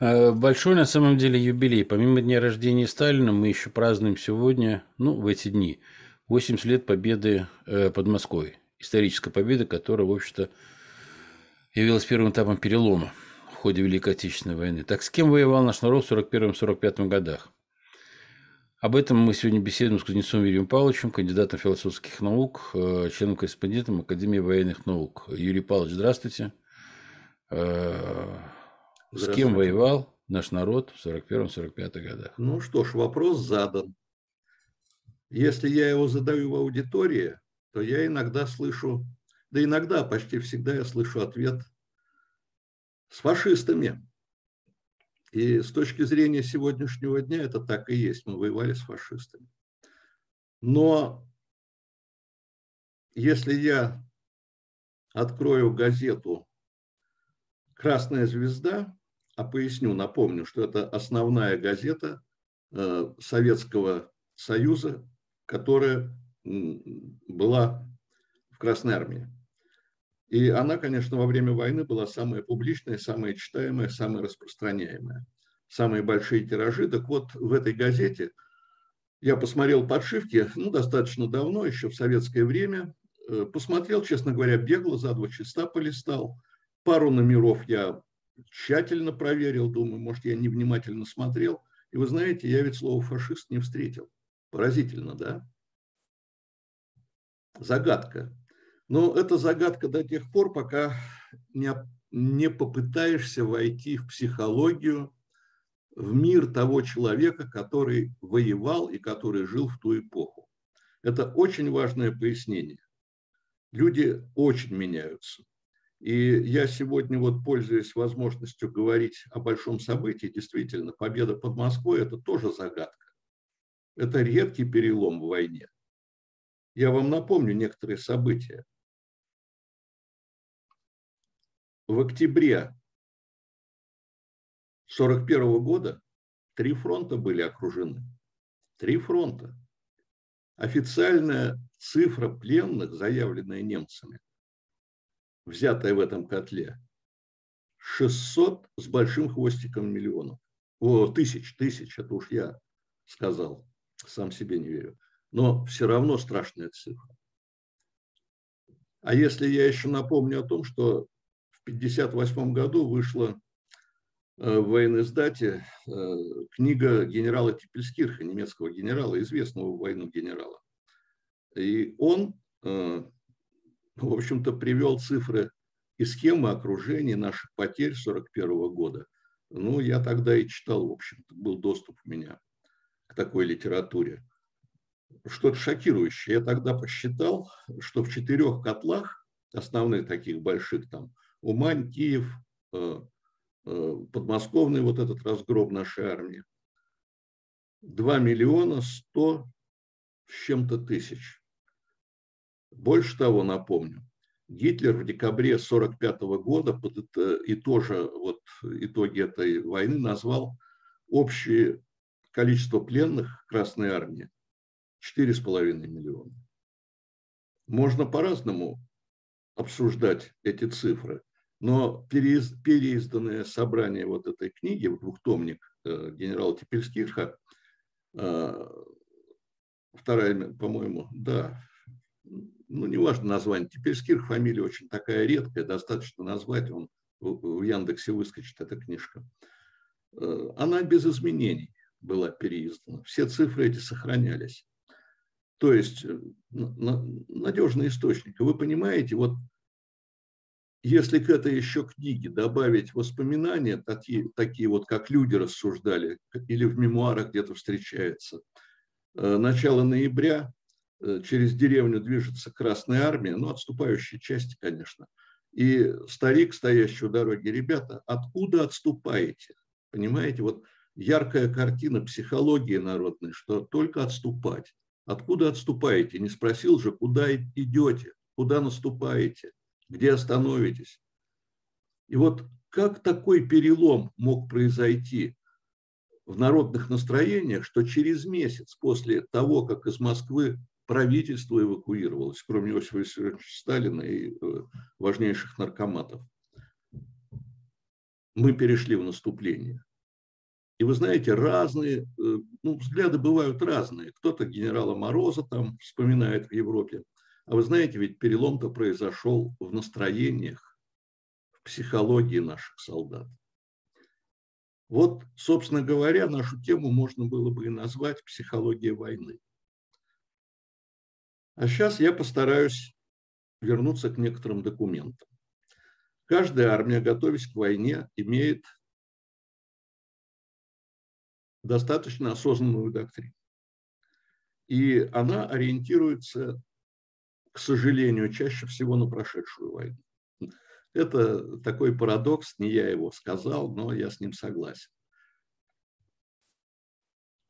Э, большой на самом деле юбилей. Помимо дня рождения Сталина мы еще празднуем сегодня, ну, в эти дни, 80 лет победы э, под Москвой. Историческая победа, которая, в общем-то, явилась первым этапом перелома в ходе Великой Отечественной войны. Так с кем воевал наш народ в 41-45 годах? Об этом мы сегодня беседуем с Кузнецовым Юрием Павловичем, кандидатом философских наук, э, членом-корреспондентом Академии военных наук. Юрий Павлович, здравствуйте. С кем воевал наш народ в 41-45 годах? Ну что ж, вопрос задан. Если я его задаю в аудитории, то я иногда слышу, да иногда, почти всегда я слышу ответ с фашистами. И с точки зрения сегодняшнего дня это так и есть. Мы воевали с фашистами. Но если я открою газету «Красная звезда», а поясню, напомню, что это основная газета э, Советского Союза, которая была в Красной Армии. И она, конечно, во время войны была самая публичная, самая читаемая, самая распространяемая. Самые большие тиражи. Так вот, в этой газете я посмотрел подшивки, ну, достаточно давно, еще в советское время. Э, посмотрел, честно говоря, бегло, за два часа полистал. Пару номеров я тщательно проверил, думаю, может, я невнимательно смотрел. И вы знаете, я ведь слово фашист не встретил. Поразительно, да? Загадка. Но это загадка до тех пор, пока не, не попытаешься войти в психологию, в мир того человека, который воевал и который жил в ту эпоху. Это очень важное пояснение. Люди очень меняются. И я сегодня, вот пользуясь возможностью говорить о большом событии, действительно, победа под Москвой – это тоже загадка. Это редкий перелом в войне. Я вам напомню некоторые события. В октябре 1941 года три фронта были окружены. Три фронта. Официальная цифра пленных, заявленная немцами, взятое в этом котле, 600 с большим хвостиком миллионов. О, тысяч, тысяч, это уж я сказал, сам себе не верю. Но все равно страшная цифра. А если я еще напомню о том, что в 1958 году вышла э, в военноиздате э, книга генерала Типельскирха, немецкого генерала, известного в войну генерала. И он э, в общем-то, привел цифры и схемы окружения наших потерь 1941 года. Ну, я тогда и читал, в общем-то, был доступ у меня к такой литературе. Что-то шокирующее. Я тогда посчитал, что в четырех котлах, основных таких больших, там, Умань, Киев, э, э, подмосковный вот этот разгром нашей армии, 2 миллиона 100 с чем-то тысяч больше того, напомню, Гитлер в декабре 1945 года, и тоже вот итоги этой войны, назвал общее количество пленных Красной Армии 4,5 миллиона. Можно по-разному обсуждать эти цифры, но переизданное собрание вот этой книги, двухтомник э, генерала Тепельскирха, э, вторая, по-моему, да, ну, неважно название. Теперь Скирх фамилия очень такая редкая, достаточно назвать, он в Яндексе выскочит, эта книжка. Э, она без изменений была переиздана. Все цифры эти сохранялись. То есть э, надежный источник. Вы понимаете, вот если к этой еще книге добавить воспоминания, такие, такие вот, как люди рассуждали, или в мемуарах где-то встречается, э, начало ноября через деревню движется Красная Армия, ну, отступающие части, конечно. И старик, стоящий у дороги, ребята, откуда отступаете? Понимаете, вот яркая картина психологии народной, что только отступать. Откуда отступаете? Не спросил же, куда идете, куда наступаете, где остановитесь. И вот как такой перелом мог произойти в народных настроениях, что через месяц после того, как из Москвы правительство эвакуировалось, кроме Иосифа Виссарионовича Сталина и э, важнейших наркоматов. Мы перешли в наступление. И вы знаете, разные, э, ну, взгляды бывают разные. Кто-то генерала Мороза там вспоминает в Европе. А вы знаете, ведь перелом-то произошел в настроениях, в психологии наших солдат. Вот, собственно говоря, нашу тему можно было бы и назвать «Психология войны». А сейчас я постараюсь вернуться к некоторым документам. Каждая армия, готовясь к войне, имеет достаточно осознанную доктрину. И она ориентируется, к сожалению, чаще всего на прошедшую войну. Это такой парадокс, не я его сказал, но я с ним согласен.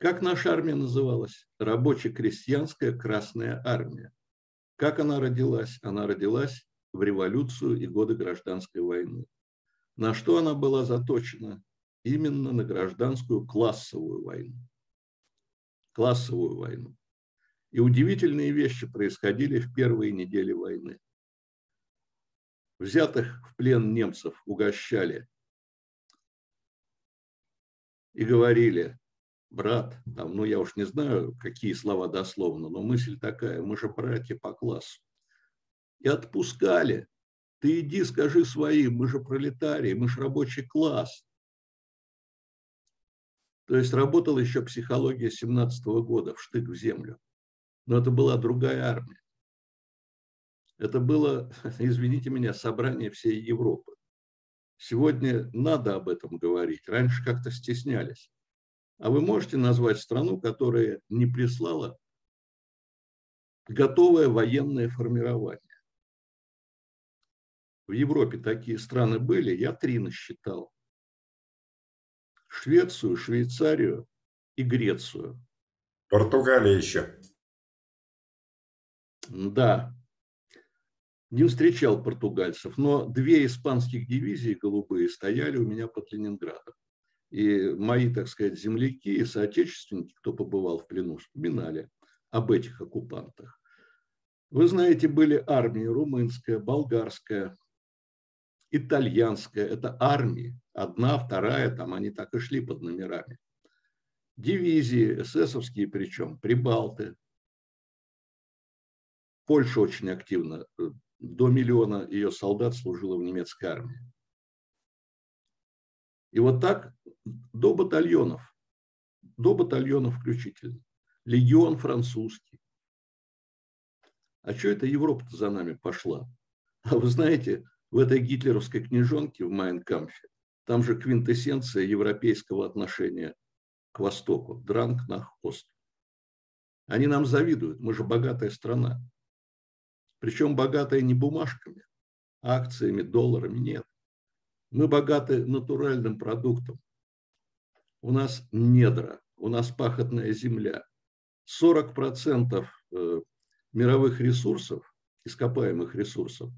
Как наша армия называлась? Рабоче-крестьянская Красная Армия. Как она родилась? Она родилась в революцию и годы гражданской войны. На что она была заточена? именно на гражданскую классовую войну. Классовую войну. И удивительные вещи происходили в первые недели войны. Взятых в плен немцев угощали и говорили, брат, там, ну я уж не знаю, какие слова дословно, но мысль такая, мы же братья по классу. И отпускали. Ты иди, скажи своим, мы же пролетарии, мы же рабочий класс. То есть работала еще психология 17 года в штык в землю. Но это была другая армия. Это было, извините меня, собрание всей Европы. Сегодня надо об этом говорить. Раньше как-то стеснялись. А вы можете назвать страну, которая не прислала готовое военное формирование? В Европе такие страны были, я три насчитал. Швецию, Швейцарию и Грецию. Португалия еще. Да, не встречал португальцев, но две испанских дивизии голубые стояли у меня под Ленинградом. И мои, так сказать, земляки и соотечественники, кто побывал в плену, вспоминали об этих оккупантах. Вы знаете, были армии румынская, болгарская, итальянская. Это армии, одна, вторая, там они так и шли под номерами. Дивизии, эсэсовские причем, прибалты. Польша очень активно, э, до миллиона ее солдат служило в немецкой армии. И вот так до батальонов, до батальонов включительно. Легион французский. А что это Европа за нами пошла? А вы знаете, в этой гитлеровской книжонке в Майнкамфе там же квинтэссенция европейского отношения к Востоку. Дранг на хост. Они нам завидуют. Мы же богатая страна. Причем богатая не бумажками, акциями, долларами. Нет. Мы богаты натуральным продуктом. У нас недра, у нас пахотная земля. 40% э, мировых ресурсов, ископаемых ресурсов,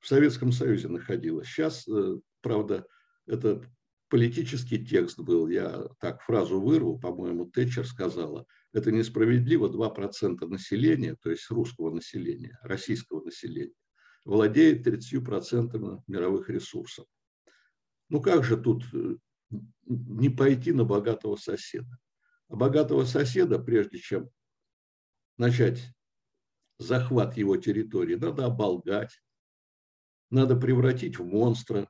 в Советском Союзе находилось. Сейчас, э, правда, это политический текст был, я так фразу вырву, по-моему, Тэтчер сказала, это несправедливо, 2% населения, то есть русского населения, российского населения, владеет 30% мировых ресурсов. Ну как же тут э, не пойти на богатого соседа? А богатого соседа, прежде чем начать захват его территории, надо оболгать, надо превратить в монстра,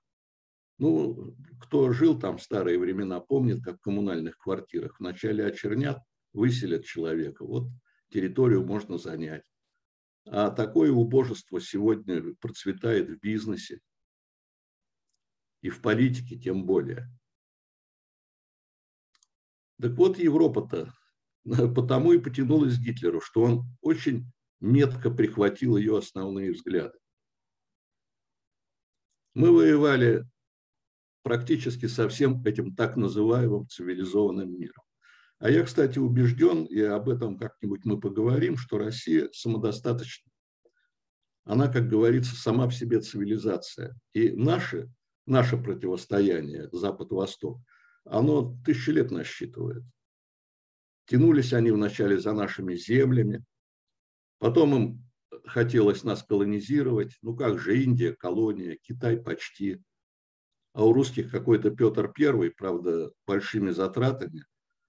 ну, кто жил там в старые времена, помнит, как в коммунальных квартирах вначале очернят, выселят человека, вот территорию можно занять. А такое убожество сегодня процветает в бизнесе и в политике тем более. Так вот, Европа-то потому и потянулась к Гитлеру, что он очень метко прихватил ее основные взгляды. Мы воевали практически со всем этим так называемым цивилизованным миром. А я, кстати, убежден, и об этом как-нибудь мы поговорим, что Россия самодостаточна. Она, как говорится, сама в себе цивилизация. И наше, наше противостояние Запад-Восток, оно тысячи лет насчитывает. Тянулись они вначале за нашими землями, потом им хотелось нас колонизировать. Ну как же Индия, колония, Китай почти – а у русских какой-то Петр Первый, правда, большими затратами,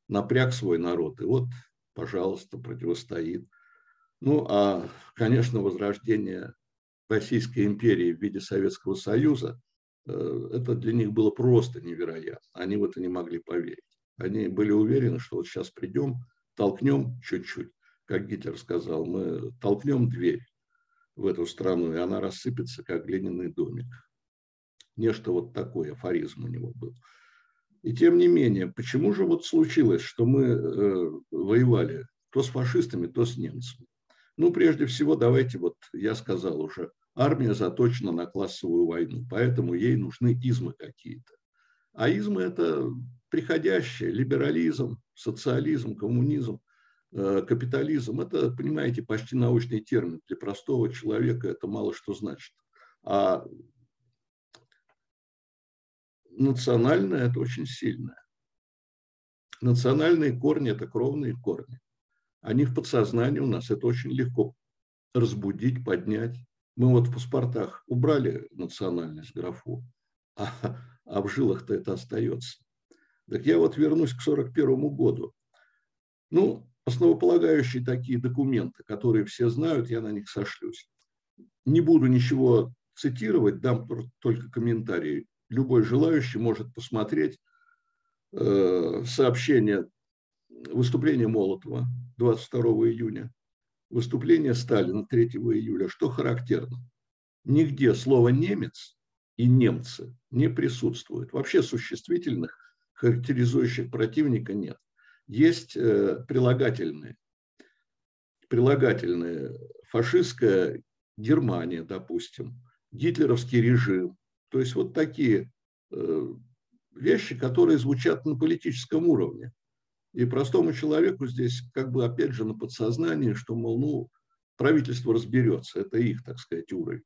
напряг свой народ. И вот, пожалуйста, противостоит. Ну, а, конечно, возрождение Российской империи в виде Советского Союза, это для них было просто невероятно. Они в это не могли поверить. Они были уверены, что вот сейчас придем, толкнем чуть-чуть, как Гитлер сказал, мы толкнем дверь в эту страну, и она рассыпется, как глиняный домик. Нечто вот такое, афоризм у него был. И тем не менее, почему же вот случилось, что мы э, воевали то с фашистами, то с немцами? Ну, прежде всего, давайте, вот я сказал уже, армия заточена на классовую войну, поэтому ей нужны измы какие-то. А измы – это приходящее, либерализм, социализм, коммунизм, э, капитализм. Это, понимаете, почти научный термин. Для простого человека это мало что значит. А национальное – это очень сильное. Национальные корни – это кровные корни. Они в подсознании у нас, это очень легко разбудить, поднять. Мы вот в паспортах убрали национальность графу, а, а в жилах-то это остается. Так я вот вернусь к 1941 году. Ну, основополагающие такие документы, которые все знают, я на них сошлюсь. Не буду ничего цитировать, дам только комментарии любой желающий может посмотреть э, сообщение выступления Молотова 22 июня, выступление Сталина 3 июля. Что характерно? Нигде слово «немец» и «немцы» не присутствует. Вообще существительных, характеризующих противника, нет. Есть э, прилагательные. Прилагательные. Фашистская Германия, допустим, гитлеровский режим, то есть вот такие э, вещи, которые звучат на политическом уровне. И простому человеку здесь как бы опять же на подсознании, что, мол, ну, правительство разберется, это их, так сказать, уровень.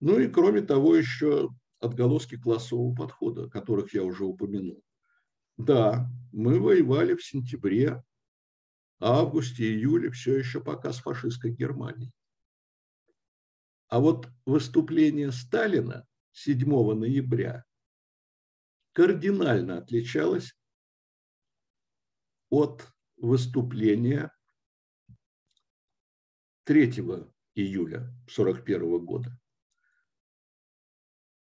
Ну и кроме того еще отголоски классового подхода, которых я уже упомянул. Да, мы воевали в сентябре, августе, июле все еще пока с фашистской Германией. А вот выступление Сталина 7 ноября кардинально отличалось от выступления 3 июля 1941 года.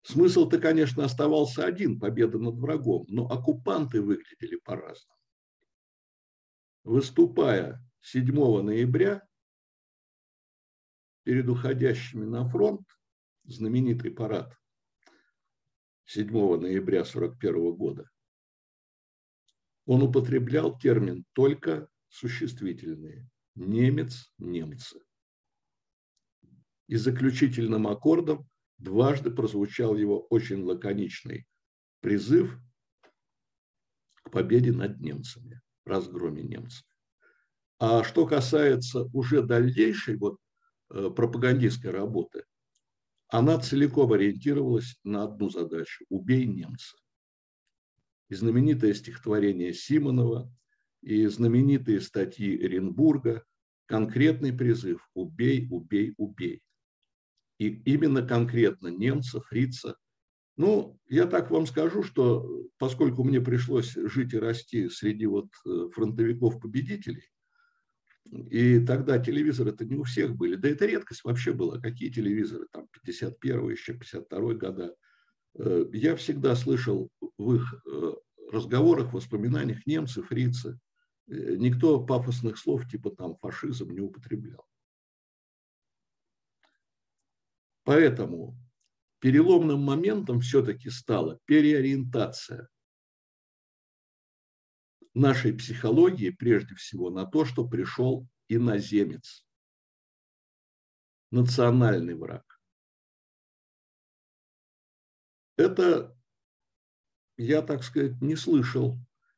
Смысл-то, конечно, оставался один – победа над врагом, но оккупанты выглядели по-разному. Выступая 7 ноября, перед уходящими на фронт, знаменитый парад 7 ноября 1941 года, он употреблял термин только существительные – немец, немцы. И заключительным аккордом дважды прозвучал его очень лаконичный призыв к победе над немцами, разгроме немцев. А что касается уже дальнейшей вот Э, пропагандистской работы, она целиком ориентировалась на одну задачу – убей немца. И знаменитое стихотворение Симонова, и знаменитые статьи Оренбурга, конкретный призыв – убей, убей, убей. И именно конкретно немца, фрица. Ну, я так вам скажу, что поскольку мне пришлось жить и расти среди вот э, фронтовиков-победителей, и тогда телевизоры это не у всех были. Да это редкость вообще была. Какие телевизоры? Там 51 еще 52 года. Э, я всегда слышал в их э, разговорах, воспоминаниях немцы, фрицы. Э, никто пафосных слов типа там фашизм не употреблял. Поэтому переломным моментом все-таки стала переориентация нашей психологии прежде всего на то, что пришел иноземец, национальный враг. Это, я, так сказать, не слышал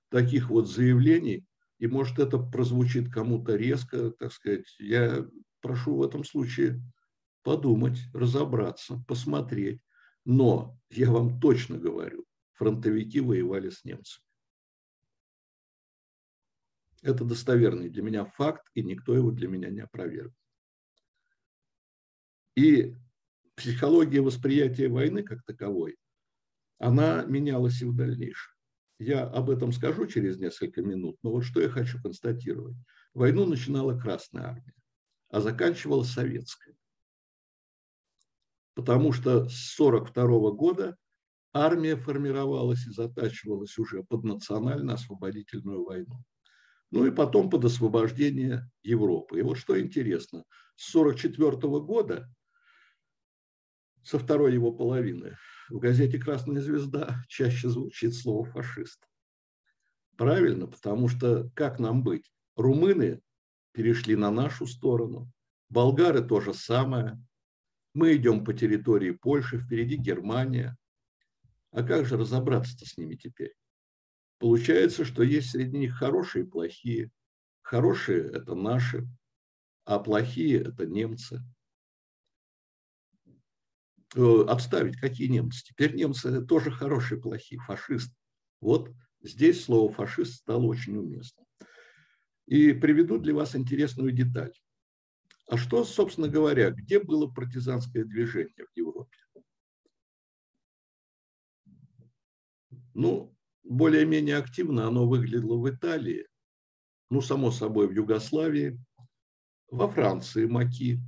таких вот заявлений, и может это прозвучит кому-то резко, так сказать, я прошу в этом случае подумать, разобраться, посмотреть. Но я вам точно говорю, фронтовики воевали с немцами. Это достоверный для меня факт, и никто его для меня не опроверг. И психология восприятия войны как таковой, она менялась и в дальнейшем. Я об этом скажу через несколько минут, но вот что я хочу констатировать. Войну начинала Красная Армия, а заканчивала Советская. Потому что с 1942 года армия формировалась и затачивалась уже под национально-освободительную войну. Ну и потом под освобождение Европы. И вот что интересно, с 1944 года, со второй его половины, в газете «Красная звезда» чаще звучит слово «фашист». Правильно, потому что как нам быть? Румыны перешли на нашу сторону, болгары то же самое. Мы идем по территории Польши, впереди Германия. А как же разобраться-то с ними теперь? Получается, что есть среди них хорошие и плохие. Хорошие – это наши, а плохие – это немцы. Э, отставить, какие немцы? Теперь немцы тоже хорошие плохие, фашисты. Вот здесь слово фашист стало очень уместным. И приведу для вас интересную деталь. А что, собственно говоря, где было партизанское движение в Европе? Ну, более-менее активно оно выглядело в Италии, ну, само собой, в Югославии, во Франции Маки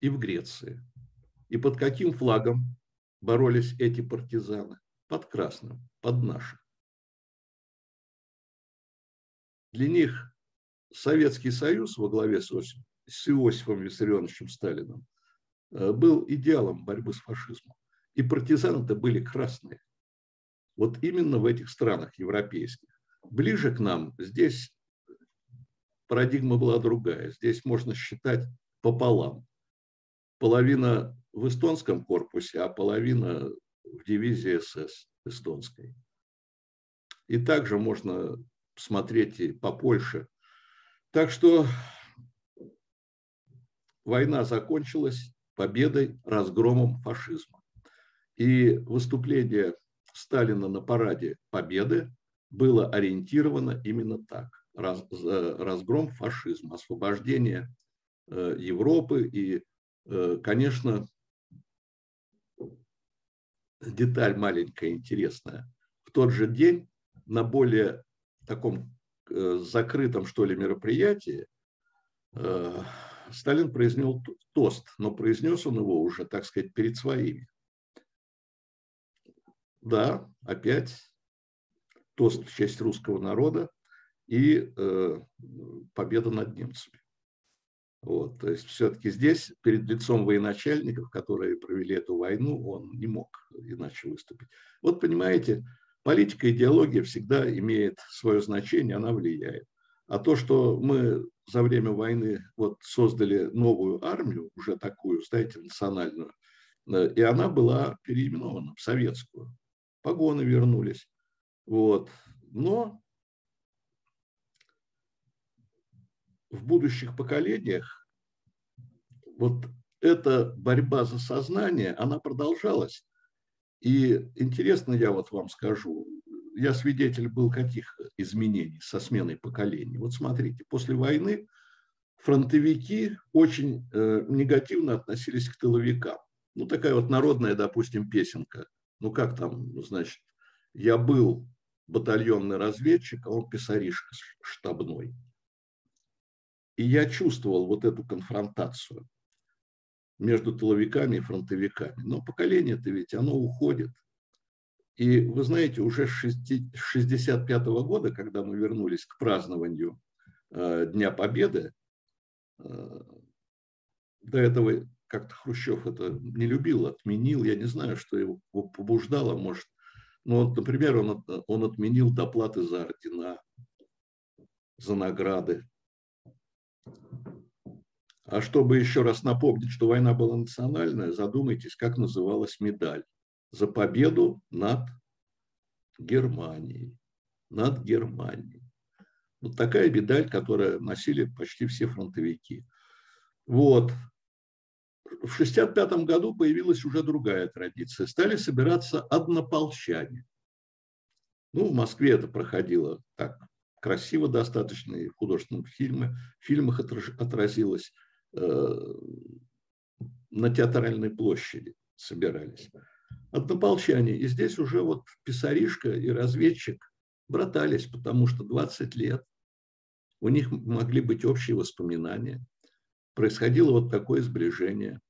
и в Греции. И под каким флагом боролись эти партизаны? Под красным, под нашим. Для них Советский Союз во главе с, с Иосифом Виссарионовичем Сталиным э, был идеалом борьбы с фашизмом. И партизаны-то были красные. Вот именно в этих странах европейских. Ближе к нам здесь парадигма была другая. Здесь можно считать пополам. Половина в эстонском корпусе, а половина в дивизии СС эстонской. И также можно смотреть и по Польше. Так что война закончилась победой, разгромом фашизма. И выступление Сталина на параде Победы было ориентировано именно так. Раз, разгром фашизма, освобождение э, Европы и, э, конечно, деталь маленькая, интересная. В тот же день на более таком э, закрытом, что ли, мероприятии Сталин произнес тост, но произнес он его уже, так сказать, перед своими. Да, опять тост в честь русского народа и э, победа над немцами. Вот, то есть все-таки здесь перед лицом военачальников, которые провели эту войну, он не мог иначе выступить. Вот понимаете, политика идеология всегда имеет свое значение, она влияет. А то, что мы за время войны вот создали новую армию, уже такую, знаете, национальную, э, и она была переименована в советскую погоны вернулись. Вот. Но в будущих поколениях вот эта борьба за сознание, она продолжалась. И интересно, я вот вам скажу, я свидетель был каких изменений со сменой поколений. Вот смотрите, после войны фронтовики очень э, негативно относились к тыловикам. Ну, такая вот народная, допустим, песенка – ну как там, значит, я был батальонный разведчик, а он писаришка штабной. И я чувствовал вот эту конфронтацию между тыловиками и фронтовиками. Но поколение-то ведь, оно уходит. И вы знаете, уже с 1965 года, когда мы вернулись к празднованию э, Дня Победы, э, до этого как-то Хрущев это не любил, отменил. Я не знаю, что его побуждало, может. Ну, вот, например, он, он отменил доплаты за ордена, за награды. А чтобы еще раз напомнить, что война была национальная, задумайтесь, как называлась медаль. За победу над Германией. Над Германией. Вот такая медаль, которую носили почти все фронтовики. Вот в 1965 году появилась уже другая традиция. Стали собираться однополчане. Ну, в Москве это проходило так красиво достаточно, и в художественных фильме, фильмах отразилось. Э, на театральной площади собирались. однополчане. И здесь уже вот писаришка и разведчик братались, потому что 20 лет у них могли быть общие воспоминания. Происходило вот такое сближение.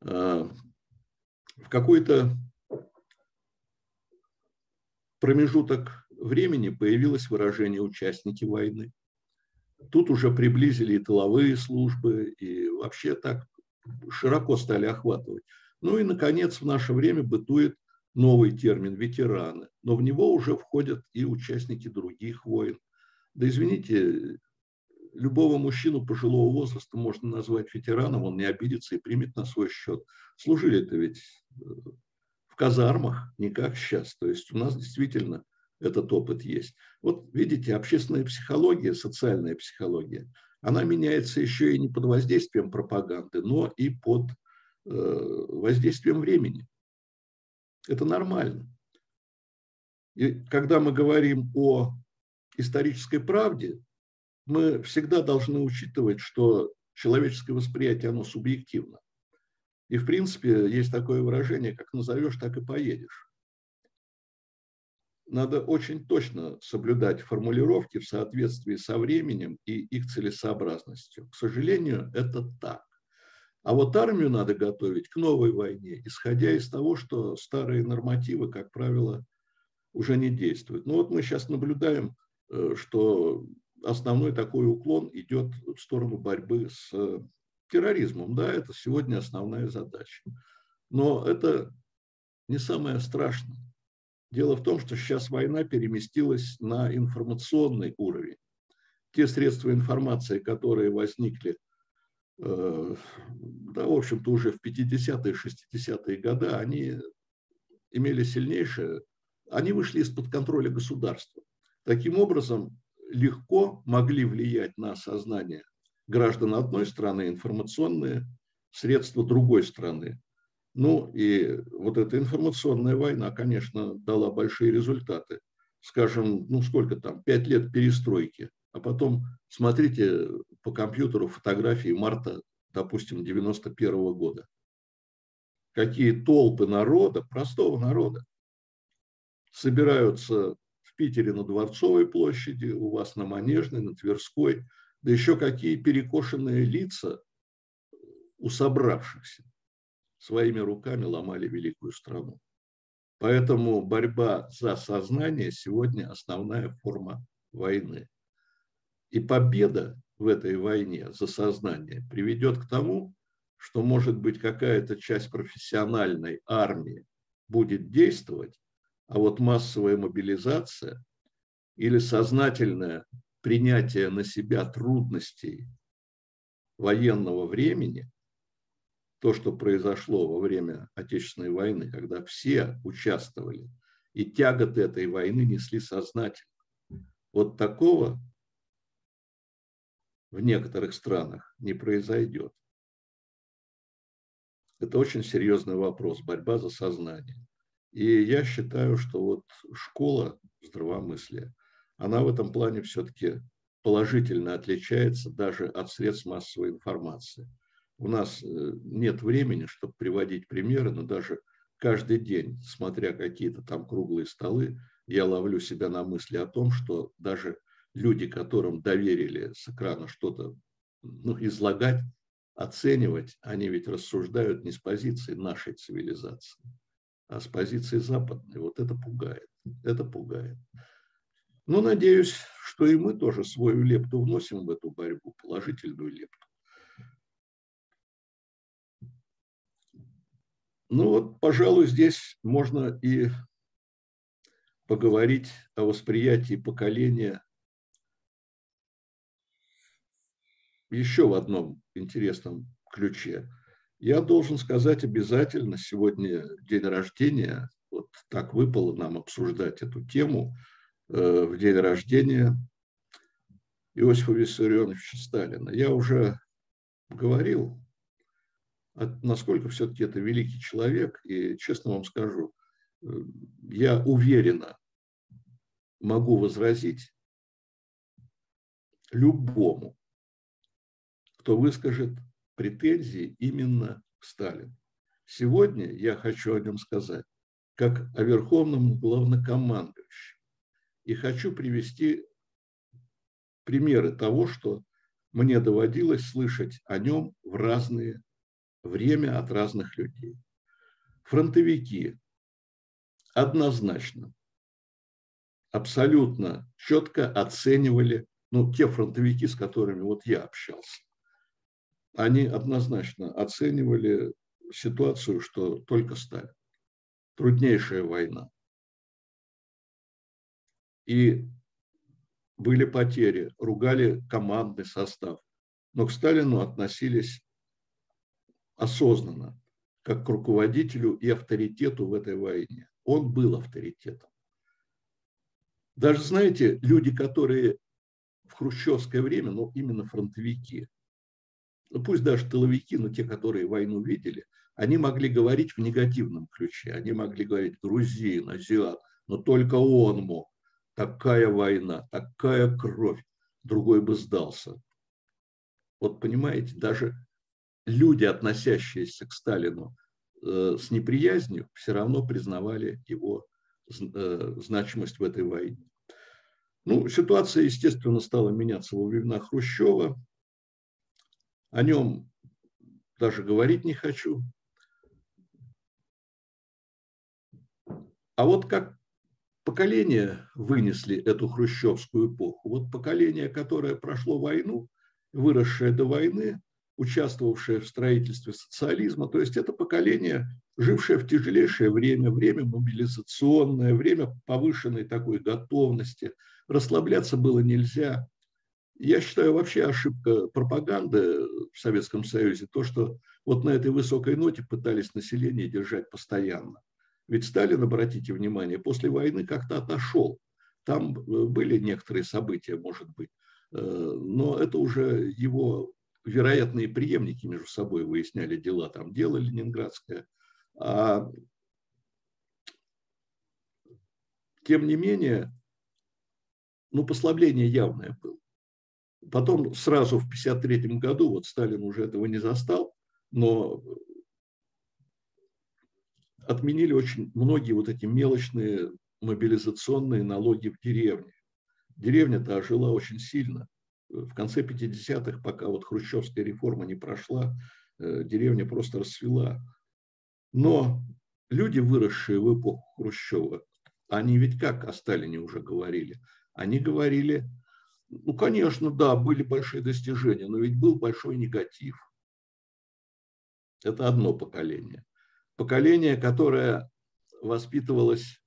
А, в какой-то промежуток времени появилось выражение «участники войны». Тут уже приблизили и тыловые службы, и вообще так широко стали охватывать. Ну и, наконец, в наше время бытует новый термин «ветераны», но в него уже входят и участники других войн. Да извините, любого мужчину пожилого возраста можно назвать ветераном, он не обидится и примет на свой счет. Служили-то ведь э, в казармах, не как сейчас. То есть у нас действительно этот опыт есть. Вот видите, общественная психология, социальная психология, она меняется еще и не под воздействием пропаганды, но и под э, воздействием времени. Это нормально. И когда мы говорим о исторической правде, мы всегда должны учитывать, что человеческое восприятие, оно субъективно. И, в принципе, есть такое выражение, как назовешь, так и поедешь надо очень точно соблюдать формулировки в соответствии со временем и их целесообразностью. К сожалению, это так. А вот армию надо готовить к новой войне, исходя из того, что старые нормативы, как правило, уже не действуют. Ну вот мы сейчас наблюдаем, э, что основной такой уклон идет в сторону борьбы с э, терроризмом. Да, это сегодня основная задача. Но это не самое страшное. Дело в том, что сейчас война переместилась на информационный уровень. Те средства информации, которые возникли, э, да, в общем-то, уже в 50-е, 60-е годы, они имели сильнейшее, они вышли из-под контроля государства. Таким образом, легко могли влиять на сознание граждан одной страны информационные средства другой страны. Ну и вот эта информационная война, конечно, дала большие результаты. Скажем, ну сколько там, пять лет перестройки, а потом смотрите по компьютеру фотографии марта, допустим, 91 -го года. Какие толпы народа, простого народа, собираются в Питере на Дворцовой площади, у вас на Манежной, на Тверской, да еще какие перекошенные лица у собравшихся своими руками ломали великую страну. Поэтому борьба за сознание сегодня основная форма войны. И победа в этой войне за сознание приведет к тому, что, может быть, какая-то часть профессиональной армии будет действовать, а вот массовая мобилизация или сознательное принятие на себя трудностей военного времени то, что произошло во время Отечественной войны, когда все участвовали, и тяготы этой войны несли сознательно. Вот такого в некоторых странах не произойдет. Это очень серьезный вопрос, борьба за сознание. И я считаю, что вот школа здравомыслия, она в этом плане все-таки положительно отличается даже от средств массовой информации – у нас э, нет времени, чтобы приводить примеры, но даже каждый день, смотря какие-то там круглые столы, я ловлю себя на мысли о том, что даже люди, которым доверили с экрана что-то ну, излагать, оценивать, они ведь рассуждают не с позиции нашей цивилизации, а с позиции западной. Вот это пугает. Это пугает. Но надеюсь, что и мы тоже свою лепту вносим в эту борьбу, положительную лепту. Ну вот, пожалуй, здесь можно и поговорить о восприятии поколения еще в одном интересном ключе. Я должен сказать обязательно, сегодня день рождения, вот так выпало нам обсуждать эту тему э, в день рождения Иосифа Виссарионовича Сталина. Я уже говорил насколько все-таки это великий человек. И честно вам скажу, э, я уверенно могу возразить любому, кто выскажет претензии именно к. Сегодня я хочу о нем сказать как о верховном главнокомандующем. И хочу привести примеры того, что мне доводилось слышать о нем в разные время от разных людей. Фронтовики однозначно, абсолютно четко оценивали, ну, те фронтовики, с которыми вот я общался, они однозначно оценивали ситуацию, что только Сталин труднейшая война. И были потери, ругали командный состав. Но к Сталину относились осознанно, как к руководителю и авторитету в этой войне. Он был авторитетом. Даже, знаете, люди, которые в хрущевское время, ну, именно фронтовики, ну, пусть даже тыловики, но те, которые войну видели, они могли говорить в негативном ключе. Они могли говорить грузин, азиат, но только он мог. Такая война, такая кровь, другой бы сдался. Вот понимаете, даже люди, относящиеся к Сталину э, с неприязнью, все равно признавали его э, значимость в этой войне. Ну, ситуация, естественно, стала меняться во времена Хрущева. О нем даже говорить не хочу. А вот как поколения вынесли эту хрущевскую эпоху, вот поколение, которое прошло войну, выросшее до войны, участвовавшее в строительстве социализма, то есть это поколение, жившее в тяжелейшее время, время мобилизационное, время повышенной такой готовности, расслабляться было нельзя. Я считаю, вообще ошибка пропаганды в Советском Союзе, то, что вот на этой высокой ноте пытались население держать постоянно. Ведь Сталин, обратите внимание, после войны как-то отошел. Там э, были некоторые события, может быть, э, но это уже его вероятные преемники между собой выясняли дела. Там дело Ленинградское. А тем не менее, ну, послабление явное было. Потом сразу в 1953 году, вот Сталин уже этого не застал, но отменили очень многие вот эти мелочные мобилизационные налоги в деревне. Деревня-то ожила очень сильно. В конце 50-х, пока вот хрущевская реформа не прошла, э, деревня просто расцвела. Но люди, выросшие в эпоху Хрущева, они ведь как о Сталине уже говорили? Они говорили, ну, конечно, да, были большие достижения, но ведь был большой негатив. Это одно поколение поколение, которое воспитывалось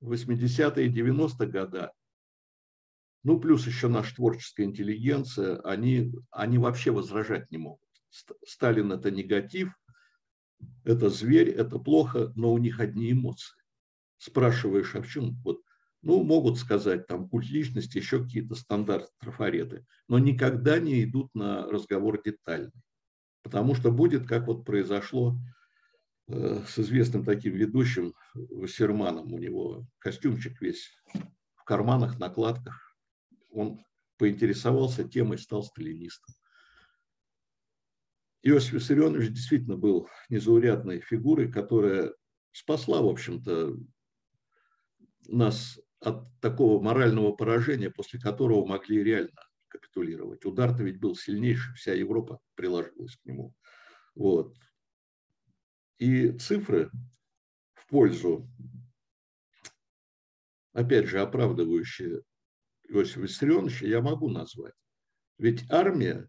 в 80-е и 90-е годы, ну, плюс еще наша творческая интеллигенция, они, они вообще возражать не могут. Сталин – это негатив, это зверь, это плохо, но у них одни эмоции. Спрашиваешь, а в чем? Вот, ну, могут сказать, там, культ личности, еще какие-то стандарты, трафареты, но никогда не идут на разговор детальный. Потому что будет, как вот произошло э, с известным таким ведущим Вассерманом, у него костюмчик весь в карманах, накладках. Он поинтересовался темой, стал сталинистом. Иосиф Виссарионович действительно был незаурядной фигурой, которая спасла, в общем-то, нас от такого морального поражения, после которого могли реально капитулировать. Удар-то ведь был сильнейший, вся Европа приложилась к нему. Вот. И цифры в пользу, опять же, оправдывающие Иосифа Виссарионовича, я могу назвать. Ведь армия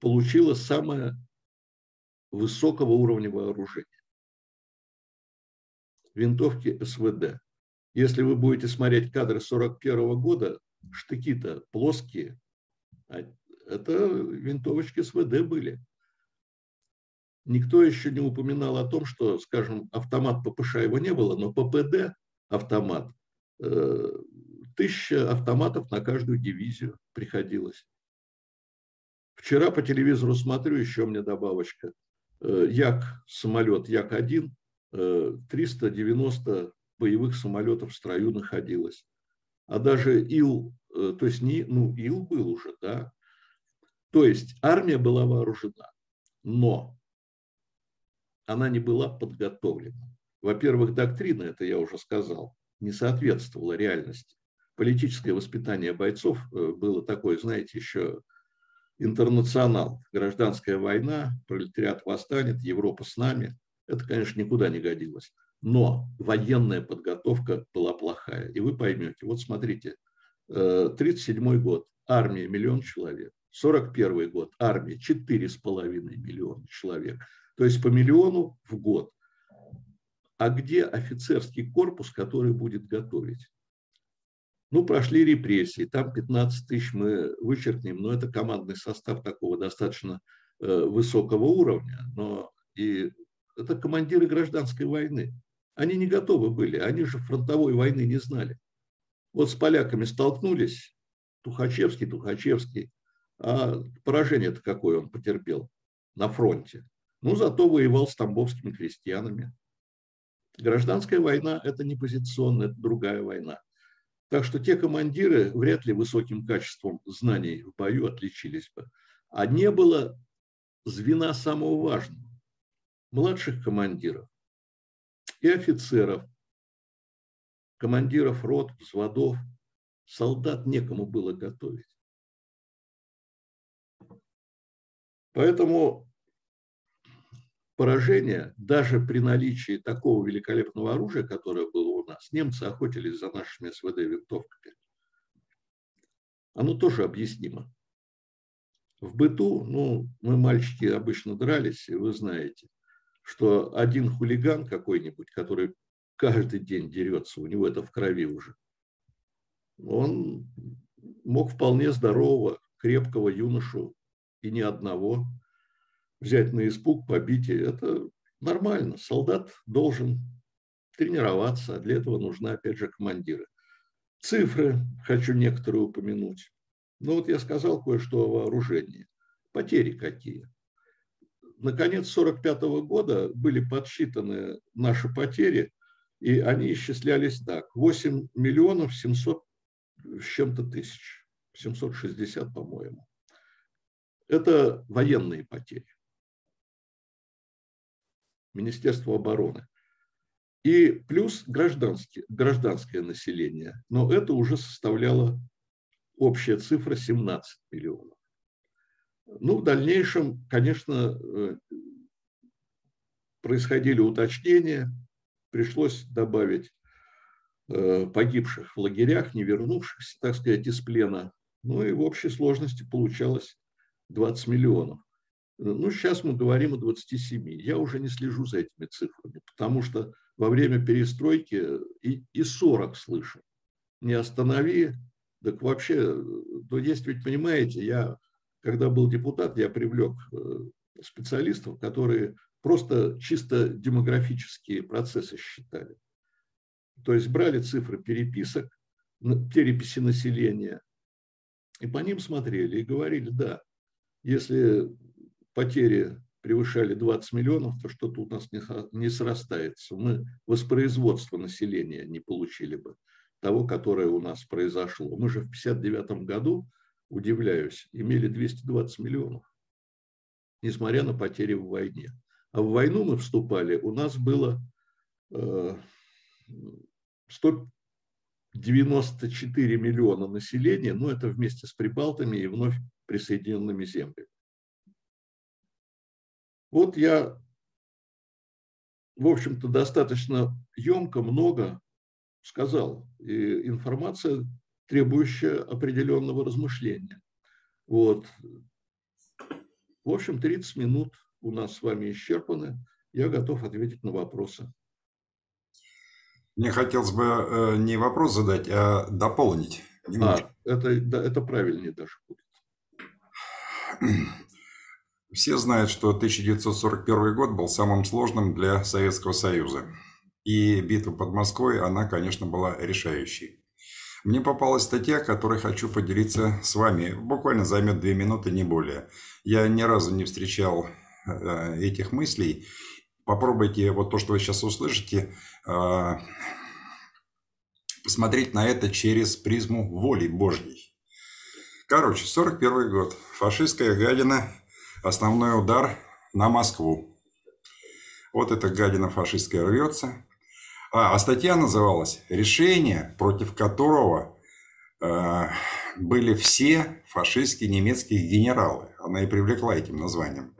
получила самое высокого уровня вооружения. Винтовки СВД. Если вы будете смотреть кадры 1941 года, штыки-то плоские. А это винтовочки СВД были. Никто еще не упоминал о том, что, скажем, автомат ППШ его не было, но ППД автомат, э, тысяча автоматов на каждую дивизию приходилось. Вчера по телевизору смотрю, еще мне добавочка. Э, Як, самолет Як-1, 390 э, боевых самолетов в строю находилось а даже Ил, э, то есть не, ну, Ил был уже, да. То есть армия была вооружена. Но она не была подготовлена. Во-первых, доктрина, это я уже сказал, не соответствовала реальности. Политическое воспитание бойцов э, было такое, знаете, еще интернационал. Гражданская война, пролетариат восстанет, Европа с нами. Это, конечно, никуда не годилось. Но военная подготовка была плохая. И вы поймете, вот смотрите, 1937 э, год, армия миллион человек. 41 год, армия 4,5 миллиона человек. То есть по миллиону в год. А где офицерский корпус, который будет готовить? Ну, прошли репрессии, там 15 тысяч мы вычеркнем, но это командный состав такого достаточно э, высокого уровня, но и это командиры гражданской войны. Они не готовы были, они же фронтовой войны не знали. Вот с поляками столкнулись, Тухачевский, Тухачевский, а поражение-то какое он потерпел на фронте. Ну, зато воевал с тамбовскими крестьянами. Гражданская война – это не позиционная, это другая война. Так что те командиры вряд ли высоким качеством знаний в бою отличились бы. А не было звена самого важного – младших командиров и офицеров, командиров рот, взводов, солдат некому было готовить. Поэтому поражение, даже при наличии такого великолепного оружия, которое было у нас, немцы охотились за нашими СВД-винтовками. Оно тоже объяснимо. В быту, ну, мы, мальчики, обычно дрались, и вы знаете, что один хулиган какой-нибудь, который каждый день дерется, у него это в крови уже, он мог вполне здорового, крепкого юношу и ни одного взять на испуг, побить. Это нормально. Солдат должен тренироваться, а для этого нужны, опять же, командиры. Цифры хочу некоторые упомянуть. Ну вот я сказал кое-что о вооружении. Потери какие. Наконец 1945 года были подсчитаны наши потери, и они исчислялись так. 8 миллионов 700 с чем-то тысяч. 760, по-моему. Это военные потери. Министерства обороны. И плюс гражданские, гражданское население. Но это уже составляло общая цифра 17 миллионов. Ну, в дальнейшем, конечно, э, происходили уточнения, пришлось добавить э, погибших в лагерях, не вернувшихся, так сказать, из плена. Ну и в общей сложности получалось 20 миллионов. Ну, сейчас мы говорим о 27. Я уже не слежу за этими цифрами, потому что во время перестройки и, и 40 слышу. Не останови, так вообще, то есть ведь, понимаете, я, когда был депутат, я привлек э, специалистов, которые просто чисто демографические процессы считали. То есть брали цифры переписок, переписи населения, и по ним смотрели и говорили, да, если потери превышали 20 миллионов, то что-то у нас не срастается. Мы воспроизводство населения не получили бы того, которое у нас произошло. Мы же в 1959 году, удивляюсь, имели 220 миллионов, несмотря на потери в войне. А в войну мы вступали, у нас было 194 э, миллиона населения, ну это вместе с Прибалтами и вновь присоединенными землями. Вот я, в общем-то, достаточно емко, много сказал. И информация, требующая определенного размышления. Вот. В общем, 30 минут у нас с вами исчерпаны. Я готов ответить на вопросы. Мне хотелось бы э, не вопрос задать, а дополнить. Немножко. А, это, да, это правильнее даже будет. Все знают, что 1941 год был самым сложным для Советского Союза. И битва под Москвой, она, конечно, была решающей. Мне попалась статья, которой хочу поделиться с вами. Буквально займет две минуты, не более. Я ни разу не встречал э, этих мыслей. Попробуйте вот то, что вы сейчас услышите, э, посмотреть на это через призму воли Божьей. Короче, 41 год. Фашистская гадина Основной удар на Москву. Вот эта гадина фашистская рвется. А, а статья называлась «Решение, против которого э, были все фашистские немецкие генералы». Она и привлекла этим названием.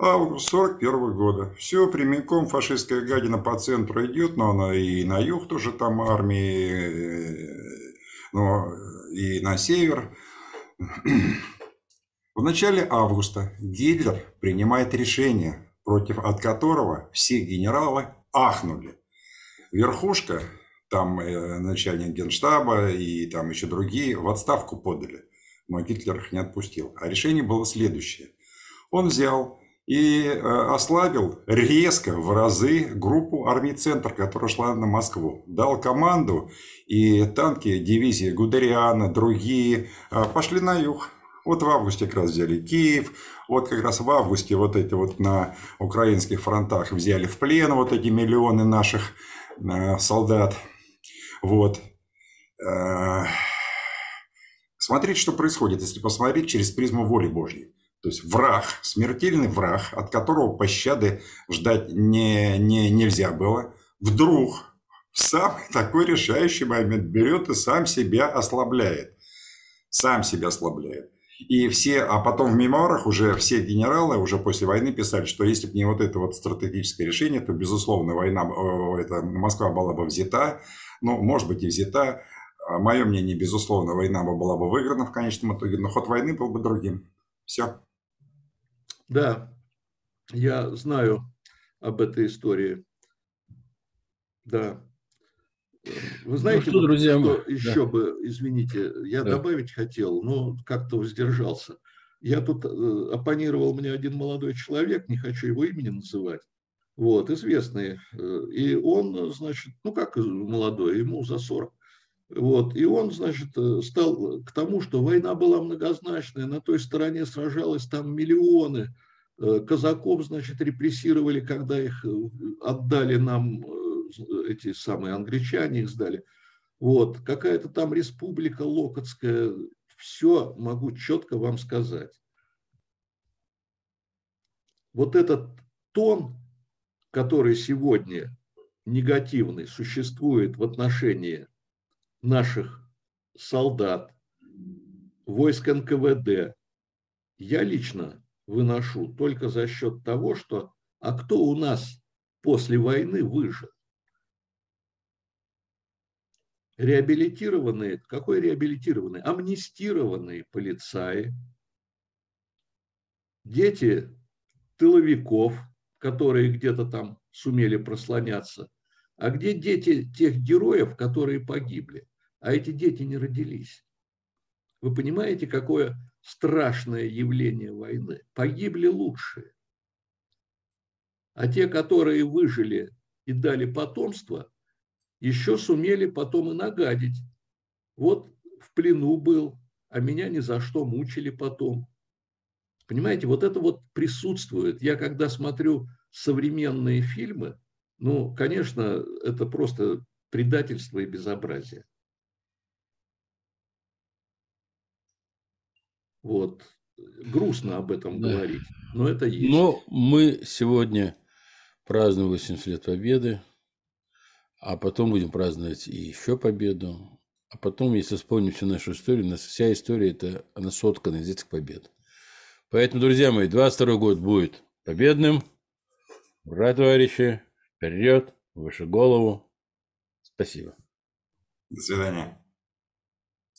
Август 41 года. Все прямиком фашистская гадина по центру идет, но она и на юг тоже там армии, э, но и на север. В начале августа Гитлер принимает решение, против от которого все генералы ахнули. Верхушка, там э, начальник генштаба и там еще другие, в отставку подали. Но Гитлер их не отпустил. А решение было следующее. Он взял и э, ослабил резко в разы группу армий «Центр», которая шла на Москву. Дал команду, и танки дивизии Гудериана, другие э, пошли на юг. Вот в августе как раз взяли Киев, вот как раз в августе вот эти вот на украинских фронтах взяли в плен вот эти миллионы наших э, солдат. Вот. Смотрите, что происходит, если посмотреть через призму воли Божьей. То есть враг, смертельный враг, от которого пощады ждать не, не, нельзя было, вдруг в самый такой решающий момент берет и сам себя ослабляет. Сам себя ослабляет. И все, а потом в мемуарах уже все генералы уже после войны писали, что если бы не вот это вот стратегическое решение, то, безусловно, война, это, Москва была бы взята, ну, может быть, и взята. А Мое мнение, безусловно, война бы была бы выиграна в конечном итоге, но ход войны был бы другим. Все. Да, я знаю об этой истории. Да. Вы знаете, ну, что, друзья, что да. еще бы, извините, я да. добавить хотел, но как-то воздержался. Я тут э, оппонировал мне один молодой человек, не хочу его имени называть, вот, известный. Э, и он, значит, ну как молодой, ему за 40. Вот, и он, значит, э, стал к тому, что война была многозначная, на той стороне сражалось там миллионы, казаков, значит, репрессировали, когда их отдали нам эти самые англичане, их сдали. Вот, какая-то там республика Локотская, все могу четко вам сказать. Вот этот тон, который сегодня негативный существует в отношении наших солдат, войск НКВД я лично выношу только за счет того, что а кто у нас после войны выжил? Реабилитированные, какой реабилитированные? Амнистированные полицаи, дети тыловиков, которые где-то там сумели прослоняться, а где дети тех героев, которые погибли? А эти дети не родились. Вы понимаете, какое страшное явление войны? Погибли лучшие. А те, которые выжили и дали потомство, еще сумели потом и нагадить. Вот в плену был, а меня ни за что мучили потом. Понимаете, вот это вот присутствует. Я когда смотрю современные фильмы, ну, конечно, это просто предательство и безобразие. Вот. Грустно об этом да. говорить, но это есть. Но мы сегодня празднуем 80 лет Победы, а потом будем праздновать и еще победу. А потом, если вспомним всю нашу историю, у нас вся история, это, она соткана из этих побед. Поэтому, друзья мои, 22 год будет победным. Ура, товарищи! Вперед, выше голову. Спасибо. До свидания.